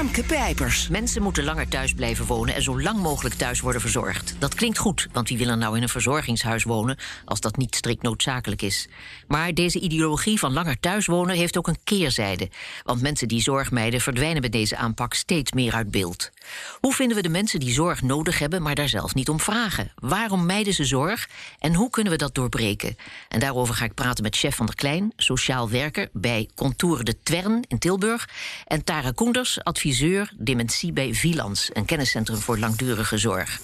Pijpers. Mensen moeten langer thuis blijven wonen en zo lang mogelijk thuis worden verzorgd. Dat klinkt goed, want wie wil er nou in een verzorgingshuis wonen als dat niet strikt noodzakelijk is? Maar deze ideologie van langer thuis wonen heeft ook een keerzijde. Want mensen die zorg mijden verdwijnen bij deze aanpak steeds meer uit beeld. Hoe vinden we de mensen die zorg nodig hebben, maar daar zelf niet om vragen? Waarom mijden ze zorg en hoe kunnen we dat doorbreken? En daarover ga ik praten met chef van der Klein, sociaal werker bij Contour de Twern in Tilburg. En Tara Koenders, adviseur dementie bij Vilans, een kenniscentrum voor langdurige zorg.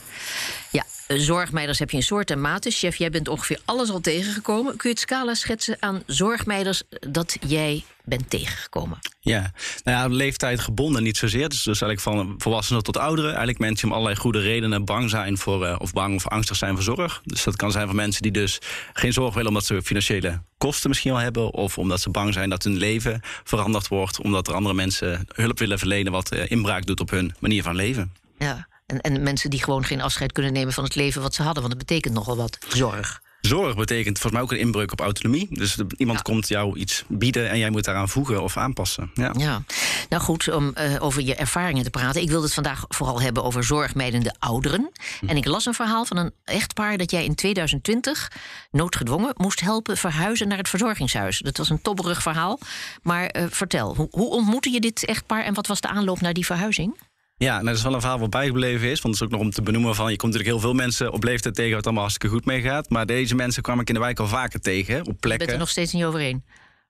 Ja, zorgmeiders heb je in soorten en maten. Chef, jij bent ongeveer alles al tegengekomen. Kun je het scala schetsen aan zorgmeiders dat jij bent tegengekomen? Ja, nou ja, leeftijd gebonden niet zozeer. Dus, dus eigenlijk van volwassenen tot ouderen. Eigenlijk mensen die om allerlei goede redenen bang zijn voor, uh, of bang of angstig zijn voor zorg. Dus dat kan zijn van mensen die dus geen zorg willen omdat ze financiële kosten misschien wel hebben. Of omdat ze bang zijn dat hun leven veranderd wordt. Omdat er andere mensen hulp willen verlenen wat uh, inbraak doet op hun manier van leven. Ja, en, en mensen die gewoon geen afscheid kunnen nemen van het leven wat ze hadden. Want dat betekent nogal wat zorg. Zorg betekent volgens mij ook een inbreuk op autonomie. Dus iemand komt jou iets bieden en jij moet daaraan voegen of aanpassen. Ja, ja. nou goed, om uh, over je ervaringen te praten. Ik wilde het vandaag vooral hebben over zorgmijdende ouderen. Hm. En ik las een verhaal van een echtpaar dat jij in 2020 noodgedwongen moest helpen verhuizen naar het verzorgingshuis. Dat was een tobberig verhaal. Maar uh, vertel, hoe, hoe ontmoette je dit echtpaar en wat was de aanloop naar die verhuizing? Ja, nou, dat is wel een verhaal wat bijgebleven is. Want het is ook nog om te benoemen van... je komt natuurlijk heel veel mensen op leeftijd tegen... wat allemaal hartstikke goed meegaat. Maar deze mensen kwam ik in de wijk al vaker tegen, op plekken. Je bent er nog steeds niet overheen?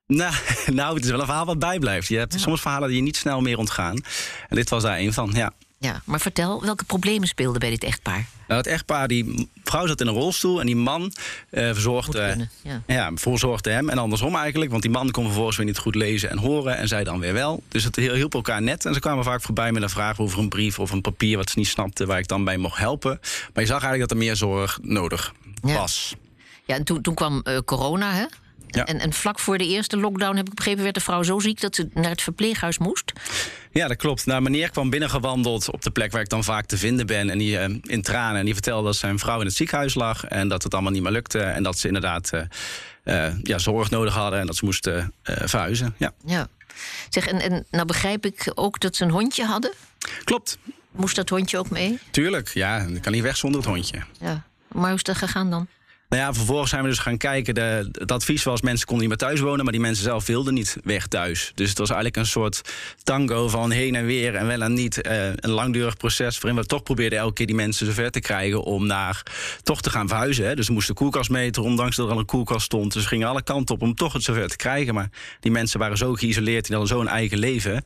Nou, nou, het is wel een verhaal wat bijblijft. Je hebt ja. soms verhalen die je niet snel meer ontgaan. En dit was daar een van, ja. Ja, maar vertel, welke problemen speelden bij dit echtpaar? Nou, het echtpaar, die vrouw zat in een rolstoel en die man uh, verzorgde, ja. ja. verzorgde hem. En andersom eigenlijk, want die man kon vervolgens weer niet goed lezen en horen en zij dan weer wel. Dus het hielp elkaar net. En ze kwamen vaak voorbij met een vraag over een brief of een papier wat ze niet snapten, waar ik dan bij mocht helpen. Maar je zag eigenlijk dat er meer zorg nodig was. Ja, en toen, toen kwam uh, corona, hè? Ja. En, en vlak voor de eerste lockdown, heb ik begrepen, werd de vrouw zo ziek dat ze naar het verpleeghuis moest. Ja, dat klopt. Nou, meneer kwam binnengewandeld op de plek waar ik dan vaak te vinden ben. En die uh, in tranen. En die vertelde dat zijn vrouw in het ziekenhuis lag. En dat het allemaal niet meer lukte. En dat ze inderdaad uh, uh, ja, zorg nodig hadden. En dat ze moesten verhuizen. Ja. ja. Zeg, en, en nou begrijp ik ook dat ze een hondje hadden? Klopt. Moest dat hondje ook mee? Tuurlijk, ja. Ik kan niet weg zonder het hondje. Ja. Maar hoe is dat gegaan dan? Nou ja, vervolgens zijn we dus gaan kijken. De, het advies was: mensen konden niet meer thuis wonen, maar die mensen zelf wilden niet weg thuis. Dus het was eigenlijk een soort tango van heen en weer en wel en niet. Uh, een langdurig proces waarin we toch probeerden elke keer die mensen zover te krijgen om naar toch te gaan verhuizen. Hè. Dus ze moesten koelkast meten, ondanks dat er al een koelkast stond. Dus ze gingen alle kanten op om toch het zover te krijgen. Maar die mensen waren zo geïsoleerd, die hadden zo'n eigen leven.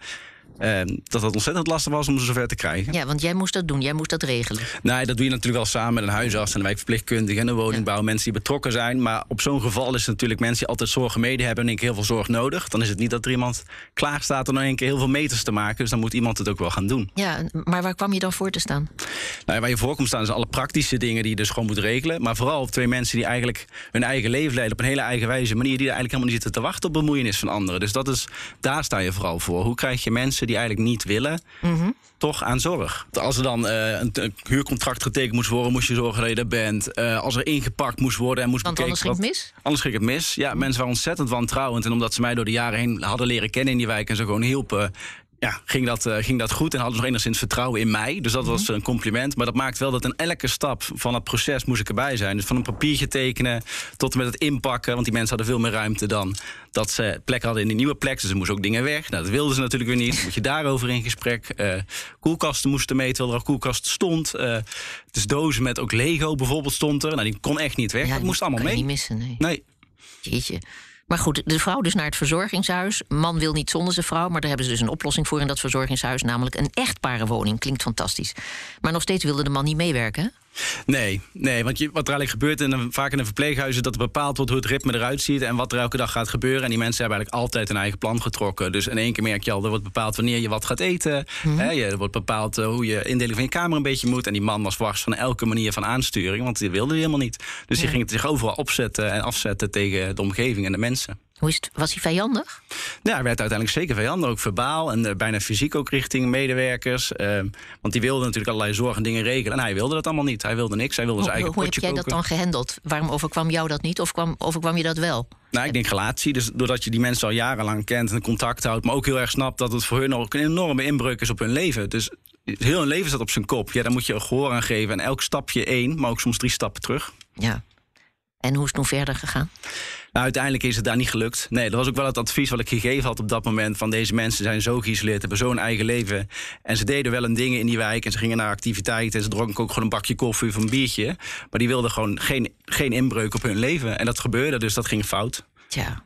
Uh, dat het ontzettend lastig was om ze zover te krijgen. Ja, want jij moest dat doen, jij moest dat regelen. Nee, dat doe je natuurlijk wel samen met een huisarts en een wijkverpleegkundige en een woningbouw. Ja. Mensen die betrokken zijn. Maar op zo'n geval is het natuurlijk mensen die altijd zorgen mede hebben en ik heel veel zorg nodig. Dan is het niet dat er iemand klaar staat om in één keer heel veel meters te maken. Dus dan moet iemand het ook wel gaan doen. Ja, maar waar kwam je dan voor te staan? Nou, waar je voor komt staan is alle praktische dingen die je dus gewoon moet regelen. Maar vooral op twee mensen die eigenlijk hun eigen leven leiden op een hele eigen wijze manier. Die er eigenlijk helemaal niet zitten te wachten op bemoeienis van anderen. Dus dat is, daar sta je vooral voor. Hoe krijg je mensen die eigenlijk niet willen, mm -hmm. toch aan zorg. Als er dan uh, een, een, huurcontract getekend moest worden, moest je zorgen dat je er bent. Uh, als er ingepakt moest worden en moest Want bekeken, anders ging het mis? Anders ging het mis. Ja, mensen waren ontzettend wantrouwend. En omdat ze mij door de jaren heen hadden leren kennen in die wijk en ze gewoon hielpen, ja, ging dat, uh, ging dat goed en hadden ze nog enigszins vertrouwen in mij. Dus dat was een compliment. Maar dat maakt wel dat in elke stap van het proces moest ik erbij zijn. Dus van een papiertje tekenen tot en met het inpakken. Want die mensen hadden veel meer ruimte dan dat ze plek hadden in die nieuwe plek. Dus er moesten ook dingen weg. Nou, dat wilden ze natuurlijk weer niet. Dan moet je daarover in gesprek. Uh, koelkasten moesten meten terwijl er al koelkast stond. Uh, dus dozen met ook Lego bijvoorbeeld stond er. Nou, die kon echt niet weg. Ja, dat moest allemaal mee. niet missen, nee. Nee. Jeetje. Maar goed, de vrouw dus naar het verzorgingshuis. Man wil niet zonder zijn vrouw, maar daar hebben ze dus een oplossing voor in dat verzorgingshuis, namelijk een echtparenwoning. Klinkt fantastisch. Maar nog steeds wilde de man niet meewerken. Nee, nee, want je, wat er eigenlijk gebeurt in een, vaak in een verpleeghuis is dat er bepaald wordt hoe het ritme eruit ziet en wat er elke dag gaat gebeuren. En die mensen hebben eigenlijk altijd een eigen plan getrokken. Dus in één keer merk je al, er wordt bepaald wanneer je wat gaat eten. Mm -hmm. hè, er wordt bepaald uh, hoe je indeling van je kamer een beetje moet. En die man was wars van elke manier van aansturing, want die wilde hij helemaal niet. Dus ja. die ging het zich overal opzetten en afzetten tegen de omgeving en de mensen. Hoe is het, was hij vijandig? Ja, hij werd uiteindelijk zeker vijandig, ook verbaal en uh, bijna fysiek ook richting medewerkers. Uh, want die wilden natuurlijk allerlei zorgen en dingen regelen. En hij wilde dat allemaal niet. Hij wilde niks. Hij wilde hoe, zijn eigen Hoe heb jij koken. dat dan gehandeld? Waarom overkwam jou dat niet of kwam, overkwam je dat wel? Nou, ik denk relatie. Dus doordat je die mensen al jarenlang kent en contact houdt, maar ook heel erg snapt dat het voor hun ook een enorme inbreuk is op hun leven. Dus heel hun leven staat op zijn kop. Ja, daar moet je gehoor aan geven. En elk stapje één, maar ook soms drie stappen terug. Ja. En hoe is het toen verder gegaan? Nou, uiteindelijk is het daar niet gelukt. Nee, dat was ook wel het advies wat ik gegeven had op dat moment. Van deze mensen zijn zo geïsoleerd, hebben zo'n eigen leven. En ze deden wel een dingen in die wijk. En ze gingen naar activiteiten. En ze dronken ook gewoon een bakje koffie of een biertje. Maar die wilden gewoon geen, geen inbreuk op hun leven. En dat gebeurde, dus dat ging fout. Tja.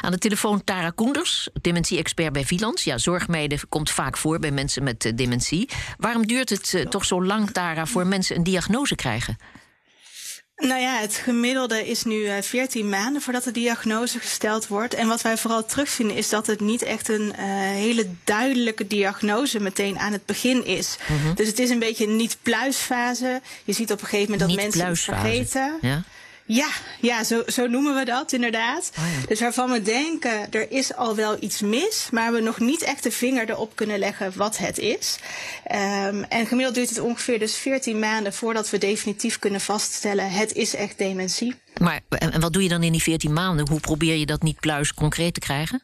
Aan de telefoon Tara Koenders, dementie-expert bij Vilans. Ja, zorgmeiden komt vaak voor bij mensen met uh, dementie. Waarom duurt het uh, toch zo lang, Tara, voor mensen een diagnose krijgen? Nou ja, het gemiddelde is nu uh, 14 maanden voordat de diagnose gesteld wordt. En wat wij vooral terugvinden is dat het niet echt een uh, hele duidelijke diagnose meteen aan het begin is. Mm -hmm. Dus het is een beetje een niet-pluisfase. Je ziet op een gegeven moment dat mensen het vergeten. Ja? Ja, ja zo, zo noemen we dat inderdaad. Oh ja. Dus waarvan we denken, er is al wel iets mis, maar we nog niet echt de vinger erop kunnen leggen wat het is. Um, en gemiddeld duurt het ongeveer dus 14 maanden voordat we definitief kunnen vaststellen, het is echt dementie. Maar en wat doe je dan in die 14 maanden? Hoe probeer je dat niet pluis concreet te krijgen?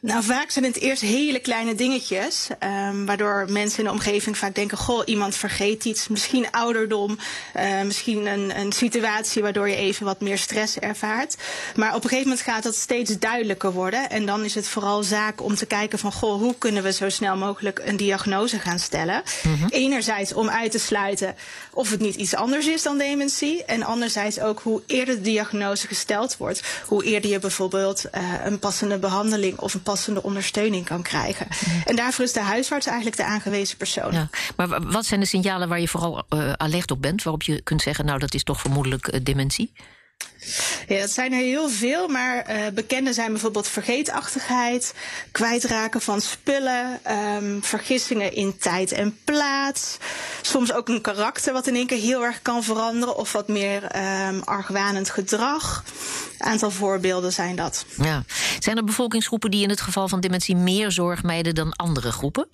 Nou, vaak zijn het eerst hele kleine dingetjes, um, waardoor mensen in de omgeving vaak denken: goh, iemand vergeet iets, misschien ouderdom, uh, misschien een, een situatie waardoor je even wat meer stress ervaart. Maar op een gegeven moment gaat dat steeds duidelijker worden. En dan is het vooral zaak om te kijken van goh, hoe kunnen we zo snel mogelijk een diagnose gaan stellen. Mm -hmm. Enerzijds om uit te sluiten of het niet iets anders is dan dementie. En anderzijds ook hoe eerder de diagnose gesteld wordt, hoe eerder je bijvoorbeeld uh, een passende behandeling of een passende ondersteuning kan krijgen. En daarvoor is de huisarts eigenlijk de aangewezen persoon. Ja, maar wat zijn de signalen waar je vooral uh, alert op bent, waarop je kunt zeggen, nou dat is toch vermoedelijk uh, dementie? Ja, dat zijn er heel veel, maar uh, bekende zijn bijvoorbeeld vergeetachtigheid, kwijtraken van spullen, um, vergissingen in tijd en plaats. Soms ook een karakter wat in één keer heel erg kan veranderen of wat meer um, argwanend gedrag. Een aantal voorbeelden zijn dat. Ja. Zijn er bevolkingsgroepen die in het geval van dementie meer zorg mijden dan andere groepen?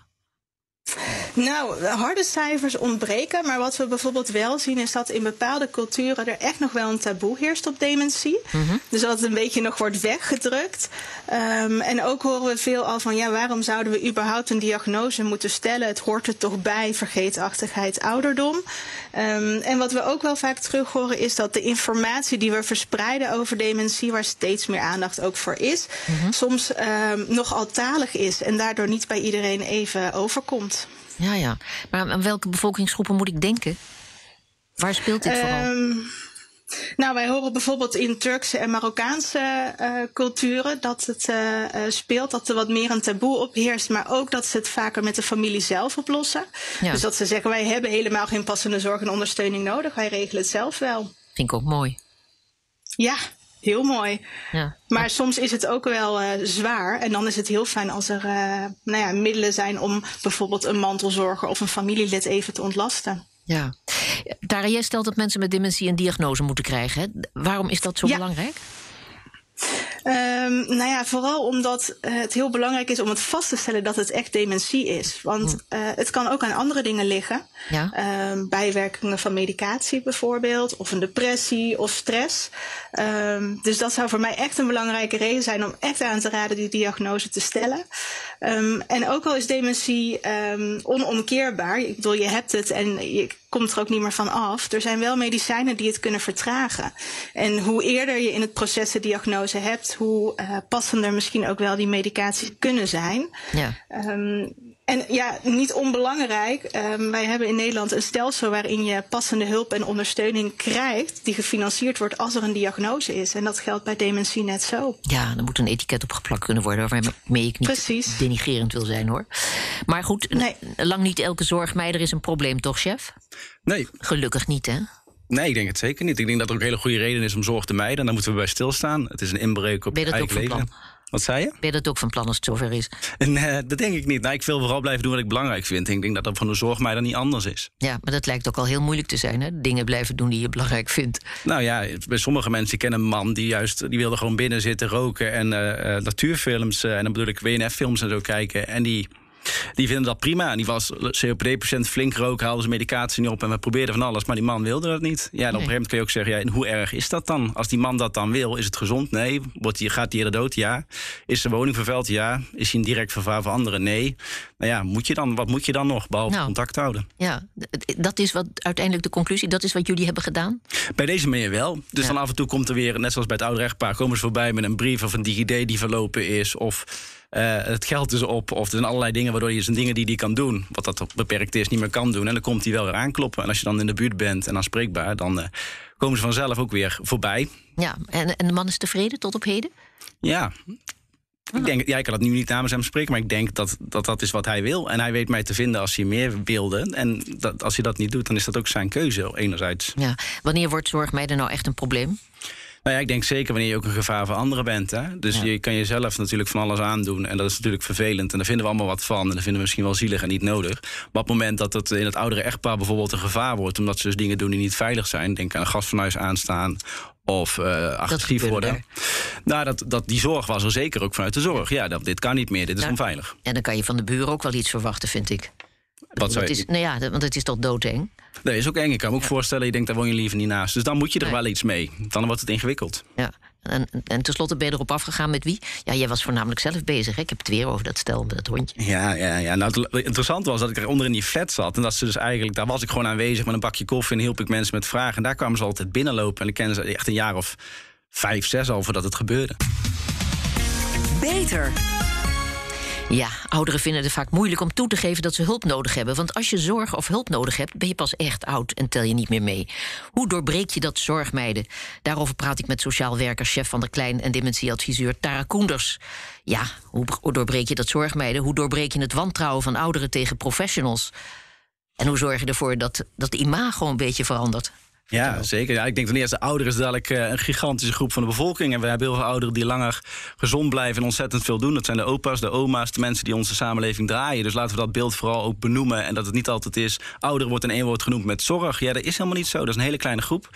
Nou, harde cijfers ontbreken. Maar wat we bijvoorbeeld wel zien is dat in bepaalde culturen er echt nog wel een taboe heerst op dementie. Mm -hmm. Dus dat het een beetje nog wordt weggedrukt. Um, en ook horen we veel al van ja, waarom zouden we überhaupt een diagnose moeten stellen? Het hoort er toch bij, vergeetachtigheid, ouderdom. Um, en wat we ook wel vaak terug horen is dat de informatie die we verspreiden over dementie, waar steeds meer aandacht ook voor is, mm -hmm. soms um, nogal talig is en daardoor niet bij iedereen even overkomt. Ja, ja. Maar aan welke bevolkingsgroepen moet ik denken? Waar speelt dit vooral? Um, nou, wij horen bijvoorbeeld in Turkse en Marokkaanse uh, culturen dat het uh, uh, speelt, dat er wat meer een taboe op heerst, maar ook dat ze het vaker met de familie zelf oplossen. Ja. Dus dat ze zeggen, wij hebben helemaal geen passende zorg en ondersteuning nodig, wij regelen het zelf wel. Vind ik ook mooi. Ja, heel mooi. Ja. Maar soms is het ook wel uh, zwaar. En dan is het heel fijn als er nou ja, middelen zijn om bijvoorbeeld een mantelzorger of een familielid even te ontlasten. Ja. Jij stelt dat mensen met dementie een diagnose moeten krijgen. Hè? Waarom is dat zo ja. belangrijk? Um, nou ja, vooral omdat uh, het heel belangrijk is om het vast te stellen dat het echt dementie is. Want uh, het kan ook aan andere dingen liggen. Ja. Um, bijwerkingen van medicatie bijvoorbeeld, of een depressie of stress. Um, dus dat zou voor mij echt een belangrijke reden zijn om echt aan te raden die diagnose te stellen. en ook al is dementie onomkeerbaar, ik bedoel, je hebt het en je komt er ook niet meer van af. Er zijn wel medicijnen die het kunnen vertragen. En hoe eerder je in het proces de diagnose hebt, hoe uh, passender misschien ook wel die medicaties kunnen zijn. Ja. Um, en ja, niet onbelangrijk, um, wij hebben in Nederland een stelsel waarin je passende hulp en ondersteuning krijgt, die gefinancierd wordt als er een diagnose is. En dat geldt bij dementie net zo. Ja, er moet een etiket op geplakt kunnen worden, waarmee ik niet Precies. denigrerend wil zijn hoor. Maar goed, nee. lang niet elke zorgmeider is een probleem, toch, chef? Nee. Gelukkig niet, hè? Nee, ik denk het zeker niet. Ik denk dat er ook een hele goede reden is om zorg te mijden. En daar moeten we bij stilstaan. Het is een inbreuk op ben je dat eigen ook van leven. Plan? Wat zei je? Ben je dat ook van plan als het zover is? Nee, dat denk ik niet. Nou, ik wil vooral blijven doen wat ik belangrijk vind. Ik denk dat dat van de zorg mij dan niet anders is. Ja, maar dat lijkt ook al heel moeilijk te zijn, hè? Dingen blijven doen die je belangrijk vindt. Nou ja, bij sommige mensen kennen een man die juist... die wilde gewoon binnen zitten, roken en uh, natuurfilms... Uh, en dan bedoel ik WNF-films en zo kijken. En die die vinden dat prima. En die was COPD-patiënt, flink roken, haalde zijn medicatie niet op... en we probeerden van alles, maar die man wilde dat niet. Ja, dan op een gegeven moment kun je ook zeggen... Ja, hoe erg is dat dan? Als die man dat dan wil, is het gezond? Nee. Wordt die, gaat hij eerder dood? Ja. Is zijn woning vervuild? Ja. Is hij een direct vervaar van anderen? Nee. Nou ja, moet je dan, wat moet je dan nog, behalve nou, contact houden? Ja, dat is wat uiteindelijk de conclusie... dat is wat jullie hebben gedaan? Bij deze manier wel. Dus dan af en toe komt er weer, net zoals bij het oude rechtpaar... komen ze voorbij met een brief of een DigiD die verlopen is... of uh, het geld is op. Of er zijn allerlei dingen waardoor je zijn dingen die hij kan doen, wat dat beperkt is, niet meer kan doen. En dan komt hij wel weer aankloppen. En als je dan in de buurt bent en aanspreekbaar, dan uh, komen ze vanzelf ook weer voorbij. Ja, en, en de man is tevreden tot op heden? Ja, ik denk, ja, ik kan het nu niet namens hem spreken, maar ik denk dat, dat dat is wat hij wil. En hij weet mij te vinden als hij meer wilde. En dat, als hij dat niet doet, dan is dat ook zijn keuze, enerzijds. Ja. Wanneer wordt zorgmijden nou echt een probleem? Nou ja, ik denk zeker wanneer je ook een gevaar voor anderen bent. Hè? Dus je kan jezelf natuurlijk van alles aandoen. En dat is natuurlijk vervelend. En daar vinden we allemaal wat van. En dat vinden we misschien wel zielig en niet nodig. Maar op het moment dat het in het oudere echtpaar bijvoorbeeld een gevaar wordt... omdat ze dus dingen doen die niet veilig zijn... denk aan een gasfornuis aanstaan of uh, agressief worden. Nou, dat, dat, die zorg was er zeker ook vanuit de zorg. Ja, dat, dit kan niet meer, dit is onveilig. En dan kan je van de buren ook wel iets verwachten, vind ik. Wat zou je... is, nou ja, want het is toch doodeng? Nee, is ook eng. Ik kan me ook voorstellen, je denkt, daar woon je liever niet naast. Dus dan moet je er wel iets mee. Dan wordt het ingewikkeld. Ja. En, en tenslotte ben je erop afgegaan met wie? Ja, jij was voornamelijk zelf bezig. Hè? Ik heb het weer over dat stel met dat hondje. Ja, ja, ja. Nou, het interessante was dat ik er onder in die flat zat. En dat ze dus eigenlijk, daar was ik gewoon aanwezig met een bakje koffie en hielp ik mensen met vragen. En daar kwamen ze altijd binnenlopen. En ik kende ze echt een jaar of vijf, zes al voordat het gebeurde. Beter. Ja, ouderen vinden het vaak moeilijk om toe te geven dat ze hulp nodig hebben. Want als je zorg of hulp nodig hebt, ben je pas echt oud en tel je niet meer mee. Hoe doorbreek je dat zorgmeiden? Daarover praat ik met sociaal werker, chef van de Klein en dementieadviseur Tara Koenders. Ja, hoe doorbreek je dat zorgmeiden? Hoe doorbreek je het wantrouwen van ouderen tegen professionals? En hoe zorg je ervoor dat, dat imago een beetje verandert? Ja, zeker. Ja, ik denk ten eerste, ouderen is dadelijk uh, een gigantische groep van de bevolking. En we hebben heel veel ouderen die langer gezond blijven en ontzettend veel doen. Dat zijn de opa's, de oma's, de mensen die onze samenleving draaien. Dus laten we dat beeld vooral ook benoemen. En dat het niet altijd is, ouderen wordt in één woord genoemd met zorg. Ja, dat is helemaal niet zo. Dat is een hele kleine groep.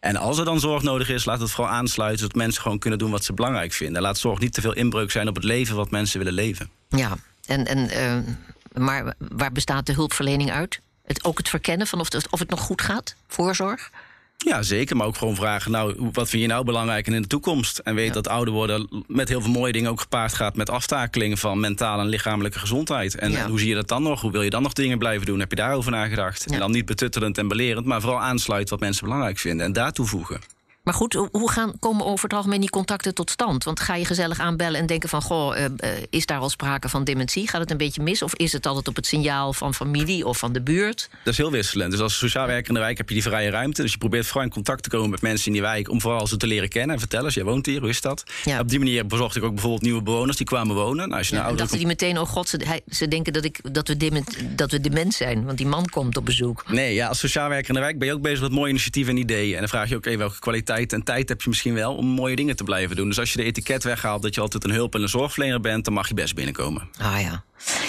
En als er dan zorg nodig is, laat het vooral aansluiten... zodat mensen gewoon kunnen doen wat ze belangrijk vinden. Laat zorg niet te veel inbreuk zijn op het leven wat mensen willen leven. Ja, en, en, uh, maar waar bestaat de hulpverlening uit? Het, ook het verkennen van of het, of het nog goed gaat, voorzorg? Ja, zeker. Maar ook gewoon vragen, nou, wat vind je nou belangrijk in de toekomst? En weet dat ouder worden met heel veel mooie dingen ook gepaard gaat... met aftakeling van mentale en lichamelijke gezondheid. En hoe zie je dat dan nog? Hoe wil je dan nog dingen blijven doen? Heb je daarover nagedacht? En dan niet betuttelend en belerend, maar vooral aansluiten wat mensen belangrijk vinden. En daartoe voegen. Maar goed, hoe gaan, komen over het algemeen die contacten tot stand? Want ga je gezellig aanbellen en denken van... goh, uh, is daar al sprake van dementie? Gaat het een beetje mis? Of is het altijd op het signaal van familie of van de buurt? Dat is heel wisselend. Dus als sociaal werker in de wijk heb je die vrije ruimte. Dus je probeert vooral in contact te komen met mensen in die wijk... om vooral ze te leren kennen en vertellen. Jij woont hier, hoe is dat? Ja. Op die manier bezocht ik ook bijvoorbeeld nieuwe bewoners die kwamen wonen. Nou, als je ja, nou dachten die meteen, oh god, ze, ze denken dat, ik, dat, we dement, dat we dement zijn. Want die man komt op bezoek. Nee, ja, als sociaal werker in de wijk ben je ook bezig met mooie initiatieven en ideeën. En dan vraag je ook, okay, welke kwaliteit en tijd heb je misschien wel om mooie dingen te blijven doen. Dus als je de etiket weghaalt dat je altijd een hulp- en een zorgverlener bent, dan mag je best binnenkomen. Ah ja.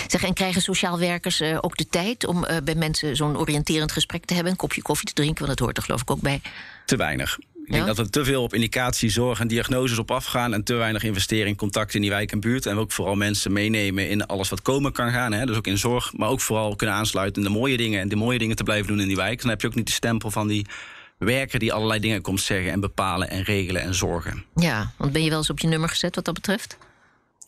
Zeg, en krijgen sociaal werkers uh, ook de tijd om uh, bij mensen zo'n oriënterend gesprek te hebben, een kopje koffie te drinken? Want dat hoort er geloof ik ook bij. Te weinig. Ik denk dat er te veel op indicatie, zorg en diagnoses op afgaan... en te weinig investeren in contact in die wijk en buurt. En ook vooral mensen meenemen in alles wat komen kan gaan. Hè? Dus ook in zorg, maar ook vooral kunnen aansluiten in de mooie dingen... en de mooie dingen te blijven doen in die wijk. Dan heb je ook niet de stempel van die werker die allerlei dingen komt zeggen en bepalen en regelen en zorgen. Ja, want ben je wel eens op je nummer gezet wat dat betreft?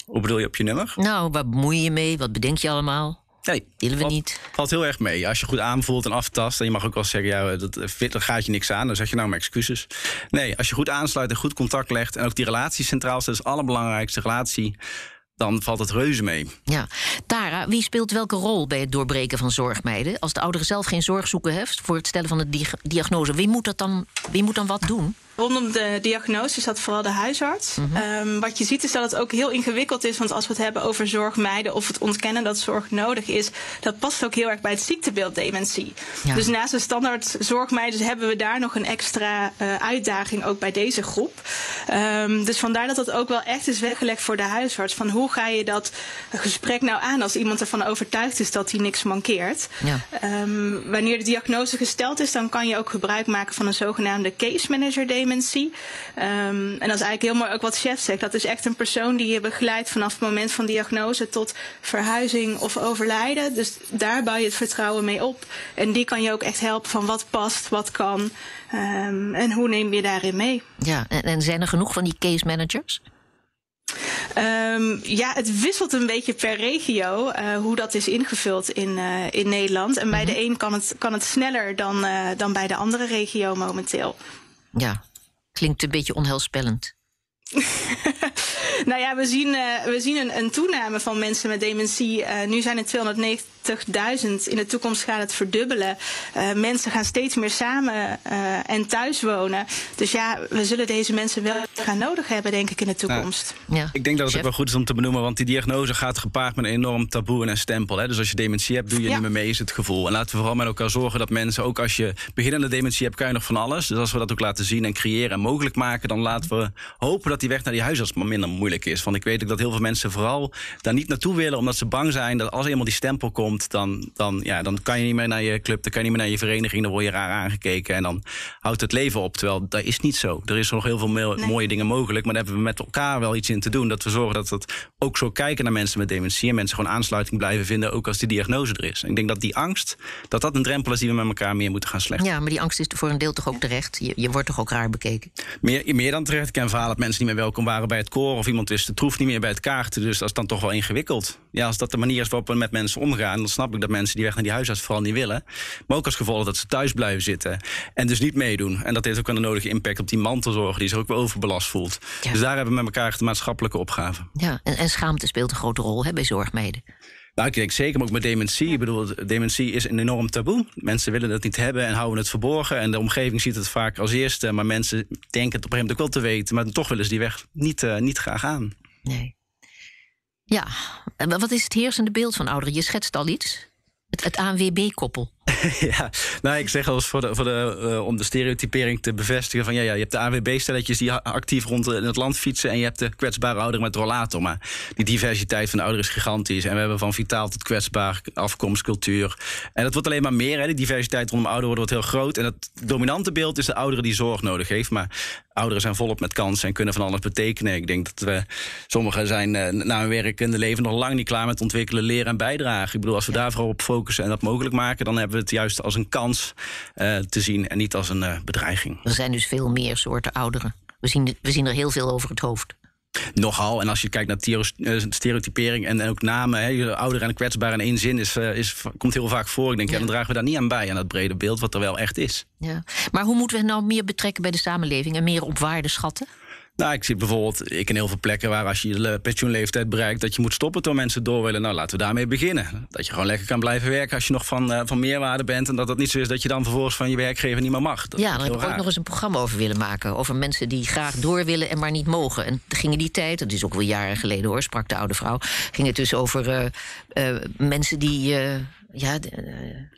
Hoe bedoel je op je nummer? Nou, waar bemoei je je mee? Wat bedenk je allemaal? Nee, willen we valt, niet. Valt heel erg mee. Als je goed aanvoelt en aftast, en je mag ook wel zeggen, ja, dat, dat gaat je niks aan, dan zeg je nou maar excuses. Nee, als je goed aansluit en goed contact legt en ook die relatie centraal staat, is het allerbelangrijkste relatie dan valt het reuze mee. Ja. Tara, wie speelt welke rol bij het doorbreken van zorgmeiden? Als de oudere zelf geen zorg zoeken heeft voor het stellen van de diagnose, wie moet, dat dan, wie moet dan wat doen? Rondom de diagnose is dat vooral de huisarts. Ehm, wat je ziet is dat het ook heel ingewikkeld is. Want als we het hebben over zorgmijden of het ontkennen dat zorg nodig is, dat past ook heel erg bij het ziektebeeld dementie. Ja. Dus naast de standaard zorgmijden hebben we daar nog een extra eh, uitdaging ook bij deze groep. Ehm, dus vandaar dat dat ook wel echt is weggelegd voor de huisarts. Van hoe ga je dat gesprek nou aan als iemand ervan overtuigd is dat hij niks mankeert. Ja. Ehm, wanneer de diagnose gesteld is, dan kan je ook gebruik maken van een zogenaamde case manager dementie. Ehm, en dat is eigenlijk heel mooi ook wat chef zegt. Dat is echt een persoon die je begeleidt vanaf het moment van diagnose tot verhuizing of overlijden. Dus daar bouw je het vertrouwen mee op. En die kan je ook echt helpen van wat past, wat kan ehm, en hoe neem je daarin mee. Ja, en, en zijn er genoeg van die case managers? Ehm, ja, het wisselt een beetje per regio eh, hoe dat is ingevuld in, eh, in Nederland. En bij de een kan het, kan het sneller dan, eh, dan bij de andere regio momenteel. Ja, klinkt een beetje onheilspellend. Nou ja, we zien, eh, we zien een, een toename van mensen met dementie. Eh, nu zijn het 290.000. In de toekomst gaat het verdubbelen. Eh, mensen gaan steeds meer samen eh, en thuis wonen. Dus ja, we zullen deze mensen wel gaan nodig hebben, denk ik, in de toekomst. Ja. Ik denk dat het ook wel goed is om te benoemen, want die diagnose gaat gepaard met een enorm taboe en een stempel. Hè? Dus als je dementie hebt, doe je Ja. niet meer mee, is het gevoel. En laten we vooral met elkaar zorgen dat mensen, ook als je beginnende dementie hebt, kan je nog van alles. Dus als we dat ook laten zien en creëren en mogelijk maken, dan laten we hopen dat die weg naar die huisarts maar minder moeilijk is. Want ik weet ook dat heel veel mensen vooral daar niet naartoe willen, omdat ze bang zijn dat als eenmaal die stempel komt, dan, dan, ja, dan kan je niet meer naar je club, dan kan je niet meer naar je vereniging, dan word je raar aangekeken en dan houdt het leven op. Terwijl dat is niet zo. Er is nog heel veel Nee. mooie dingen mogelijk, maar daar hebben we met elkaar wel iets in te doen. Dat we zorgen dat het ook zo kijken naar mensen met dementie en mensen gewoon aansluiting blijven vinden, ook als die diagnose er is. En ik denk dat die angst, dat dat een drempel is die we met elkaar meer moeten gaan slechten. Ja, maar die angst is voor een deel toch ook terecht. Je, je wordt toch ook raar bekeken. Meer, meer dan terecht. Ik ken verhalen dat mensen niet meer welkom waren bij het koor. Of iemand wist de troef niet meer bij het kaarten. Dus dat is dan toch wel ingewikkeld. Ja, als dat de manier is waarop we met mensen omgaan... dan snap ik dat mensen die weg naar die huisarts vooral niet willen. Maar ook als gevolg dat ze thuis blijven zitten. En dus niet meedoen. En dat heeft ook een nodige impact op die mantelzorger... die zich ook wel overbelast voelt. Ja. Dus daar hebben we met elkaar de maatschappelijke opgave. Ja, en, en schaamte speelt een grote rol hè, bij zorgmeiden. Nou, ik denk zeker, maar ook met dementie. Ik bedoel, dementie is een enorm taboe. Mensen willen het niet hebben en houden het verborgen. En de omgeving ziet het vaak als eerste. Maar mensen denken het op een gegeven moment ook wel te weten. Maar toch willen ze die weg niet, eh, niet graag aan. Nee. Ja, wat is het heersende beeld van ouderen? Je schetst al iets. Het, het ANWB-koppel. Ja, nou, ik zeg al voor de, voor de, eh, om de stereotypering te bevestigen: van ja, ja je hebt de AWB-stelletjes die actief rond in het land fietsen. en je hebt de kwetsbare ouderen met rollator. Maar die diversiteit van de ouderen is gigantisch. En we hebben van vitaal tot kwetsbaar, afkomst, cultuur. En dat wordt alleen maar meer. Hè. Die diversiteit rondom ouderen wordt heel groot. En het dominante beeld is de ouderen die zorg nodig heeft. Maar ouderen zijn volop met kansen en kunnen van alles betekenen. Ik denk dat we, sommigen zijn eh, na hun werkende leven nog lang niet klaar met ontwikkelen, leren en bijdragen. Ik bedoel, als we daar vooral op focussen en dat mogelijk maken, dan hebben we het juist als een kans eh, te zien en niet als een eh, bedreiging. Er zijn dus veel meer soorten ouderen. We zien, we zien er heel veel over het hoofd. Nogal. En als je kijkt naar eh, stereotypering en, en ook namen, hè, ouderen en kwetsbaar in één zin, is, is, komt heel vaak voor. Ik denk, ja. Dan dragen we daar niet aan bij, aan dat brede beeld, wat er wel echt is. Ja. Maar hoe moeten we nou meer betrekken bij de samenleving en meer op waarde schatten? Nou, ik zie bijvoorbeeld, ik in heel veel plekken waar als je je pensioenleeftijd bereikt, dat je moet stoppen toen mensen door willen. Nou, laten we daarmee beginnen. Dat je gewoon lekker kan blijven werken als je nog van, eh, van meerwaarde bent. En dat het niet zo is dat je dan vervolgens van je werkgever niet meer mag. Dat ja, daar heb ik ook nog eens een programma over willen maken. Over mensen die graag door willen en maar niet mogen. En toen ging in die tijd, dat is ook wel jaren geleden hoor, sprak de oude vrouw. Ging het dus over eh, eh, mensen die, ja,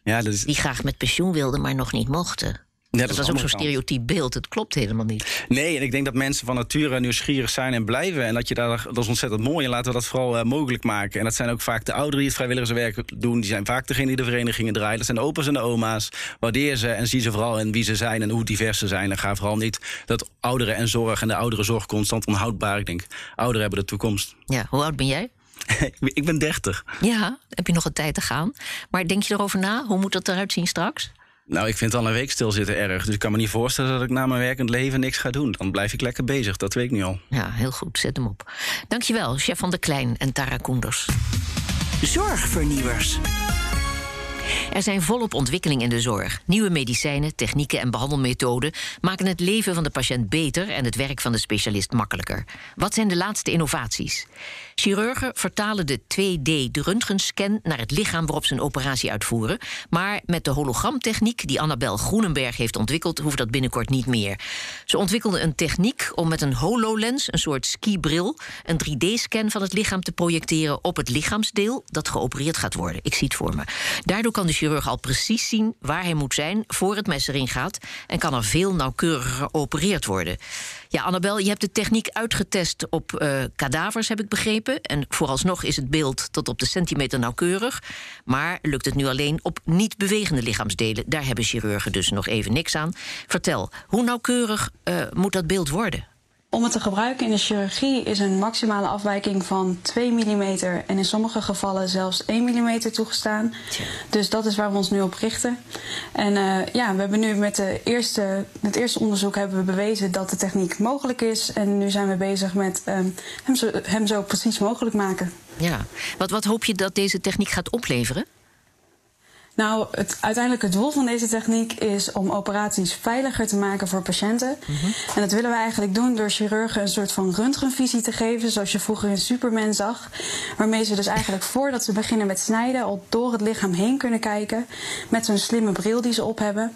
Ja, dat is, die graag met pensioen wilden, maar nog niet mochten. Ja, dat is was ook zo'n stereotyp beeld. Het klopt helemaal niet. Nee, en ik denk dat mensen van nature nieuwsgierig zijn en blijven. En dat je daar, dat is ontzettend mooi. En laten we dat vooral eh, mogelijk maken. En dat zijn ook vaak de ouderen die het vrijwilligerswerk doen. Die zijn vaak degene die de verenigingen draaien. Dat zijn de opa's en de oma's. Waardeer ze en zie ze vooral en wie ze zijn en hoe divers ze zijn. En ga vooral niet dat ouderen en zorg en de ouderenzorg constant onhoudbaar. Ik denk, ouderen hebben de toekomst. Ja, hoe oud ben jij? ik ben 30. Ja, heb je nog een tijd te gaan. Maar denk je erover na? Hoe moet dat eruit zien straks? Nou, ik vind al een week stilzitten erg. Dus ik kan me niet voorstellen dat ik na mijn werkend leven niks ga doen. Dan blijf ik lekker bezig, dat weet ik nu al. Ja, heel goed. Zet hem op. Dankjewel, chef van der Klein en Tara Koenders. Zorgvernieuwers. Er zijn volop ontwikkelingen in de zorg. Nieuwe medicijnen, technieken en behandelmethoden maken het leven van de patiënt beter en het werk van de specialist makkelijker. Wat zijn de laatste innovaties? Chirurgen vertalen de 2D-röntgenscan naar het lichaam waarop ze een operatie uitvoeren. Maar met de hologramtechniek die Annabel Groenenberg heeft ontwikkeld, hoeft dat binnenkort niet meer. Ze ontwikkelde een techniek om met een HoloLens, een soort skibril, een 3D-scan van het lichaam te projecteren op het lichaamsdeel dat geopereerd gaat worden. Ik zie het voor me. Daardoor kan de chirurg al precies zien waar hij moet zijn voor het mes erin gaat en kan er veel nauwkeuriger geopereerd worden. Ja, Annabel, je hebt de techniek uitgetest op uh, kadavers, heb ik begrepen. En vooralsnog is het beeld tot op de centimeter nauwkeurig. Maar lukt het nu alleen op niet bewegende lichaamsdelen? Daar hebben chirurgen dus nog even niks aan. Vertel, hoe nauwkeurig uh, moet dat beeld worden? Om het te gebruiken in de chirurgie is een maximale afwijking van 2 mm en in sommige gevallen zelfs 1 mm toegestaan. Dus dat is waar we ons nu op richten. En uh, ja, we hebben nu met de eerste, het eerste onderzoek hebben we bewezen dat de techniek mogelijk is. En nu zijn we bezig met um, hem, zo, hem zo precies mogelijk maken. Ja, wat, wat hoop je dat deze techniek gaat opleveren? Nou, het uiteindelijke doel van deze techniek is om operaties veiliger te maken voor patiënten. Mhm. En dat willen we eigenlijk doen door chirurgen een soort van röntgenvisie te geven, zoals je vroeger in Superman zag. Waarmee ze dus eigenlijk voordat ze beginnen met snijden al door het lichaam heen kunnen kijken met zo'n slimme bril die ze op hebben.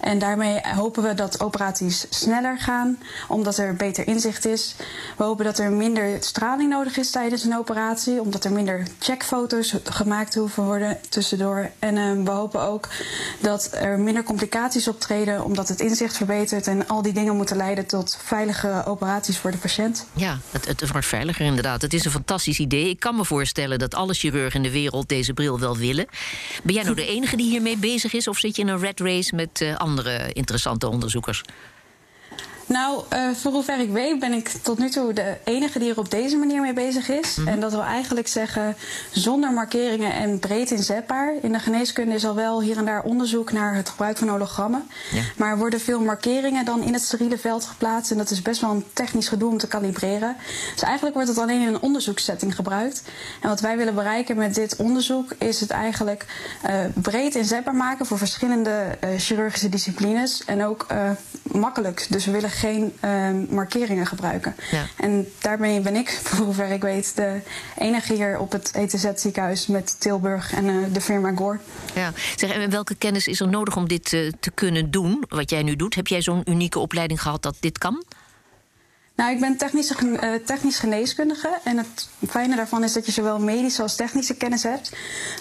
En daarmee hopen we dat operaties sneller gaan, omdat er beter inzicht is. We hopen dat er minder straling nodig is tijdens een operatie, omdat er minder checkfoto's gemaakt hoeven worden tussendoor. En, uh, we hopen ook dat er minder complicaties optreden, omdat het inzicht verbetert en al die dingen moeten leiden tot veilige operaties voor de patiënt. Ja, het, het wordt veiliger inderdaad. Het is een fantastisch idee. Ik kan me voorstellen dat alle chirurgen in de wereld deze bril wel willen. Ben jij nou de enige die hiermee bezig is, of zit je in een red race met uh, andere interessante onderzoekers? Nou, uh, voor hoever ik weet ben ik tot nu toe de enige die er op deze manier mee bezig is. Mm -hmm. En dat wil eigenlijk zeggen zonder markeringen en breed inzetbaar. In de geneeskunde is al wel hier en daar onderzoek naar het gebruik van hologrammen. Ja. Maar er worden veel markeringen dan in het steriele veld geplaatst. En dat is best wel een technisch gedoe om te kalibreren. Dus eigenlijk wordt het alleen in een onderzoekssetting gebruikt. En wat wij willen bereiken met dit onderzoek is het eigenlijk uh, breed inzetbaar maken voor verschillende uh, chirurgische disciplines. En ook makkelijk. Dus we willen geen uh, markeringen gebruiken. Ja. En daarmee ben ik, voor hoever ik weet, de enige hier op het ETZ ziekenhuis met Tilburg en uh, de firma Gore. Ja, zeg, en welke kennis is er nodig om dit uh, te kunnen doen, wat jij nu doet? Heb jij zo'n unieke opleiding gehad dat dit kan? Nou, ik ben technische, uh, technisch geneeskundige. En het fijne daarvan is dat je zowel medische als technische kennis hebt.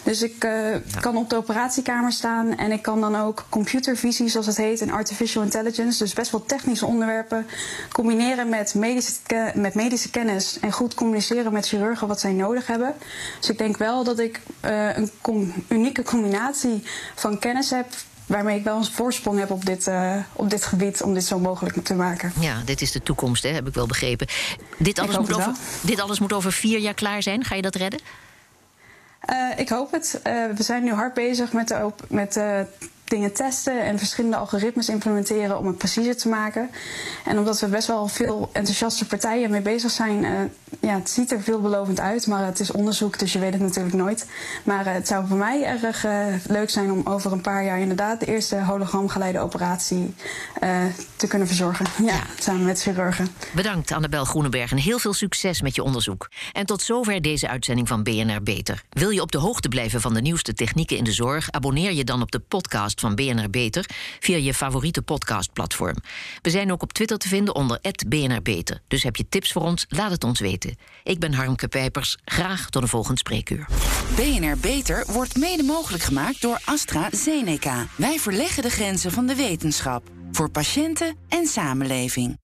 Dus ik uh, ja. kan op de operatiekamer staan en ik kan dan ook computervisie, zoals het heet, en artificial intelligence. Dus best wel technische onderwerpen combineren met medische, met medische kennis en goed communiceren met chirurgen wat zij nodig hebben. Dus ik denk wel dat ik uh, een com unieke combinatie van kennis heb waarmee ik wel een voorsprong heb op dit, uh, op dit gebied om dit zo mogelijk te maken. Ja, dit is de toekomst, hè, heb ik wel begrepen. Dit alles, moet over, dit alles moet over vier jaar klaar zijn. Ga je dat redden? Uh, ik hoop het. Uh, we zijn nu hard bezig met de, met de dingen testen en verschillende algoritmes implementeren om het preciezer te maken. En omdat we best wel veel enthousiaste partijen mee bezig zijn, uh, ja, het ziet er veelbelovend uit, maar het is onderzoek, dus je weet het natuurlijk nooit. Maar uh, het zou voor mij erg uh, leuk zijn om over een paar jaar inderdaad de eerste hologramgeleide operatie te kunnen verzorgen. Ja, ja, samen met chirurgen. Bedankt Annabel Groenenberg en heel veel succes met je onderzoek. En tot zover deze uitzending van BNR Beter. Wil je op de hoogte blijven van de nieuwste technieken in de zorg? Abonneer je dan op de van BNR Beter via je favoriete podcastplatform. We zijn ook op Twitter te vinden onder BNR Beter. Dus heb je tips voor ons? Laat het ons weten. Ik ben Harmke Pijpers. Graag tot een volgend spreekuur. BNR Beter wordt mede mogelijk gemaakt door AstraZeneca. Wij verleggen de grenzen van de wetenschap voor patiënten en samenleving.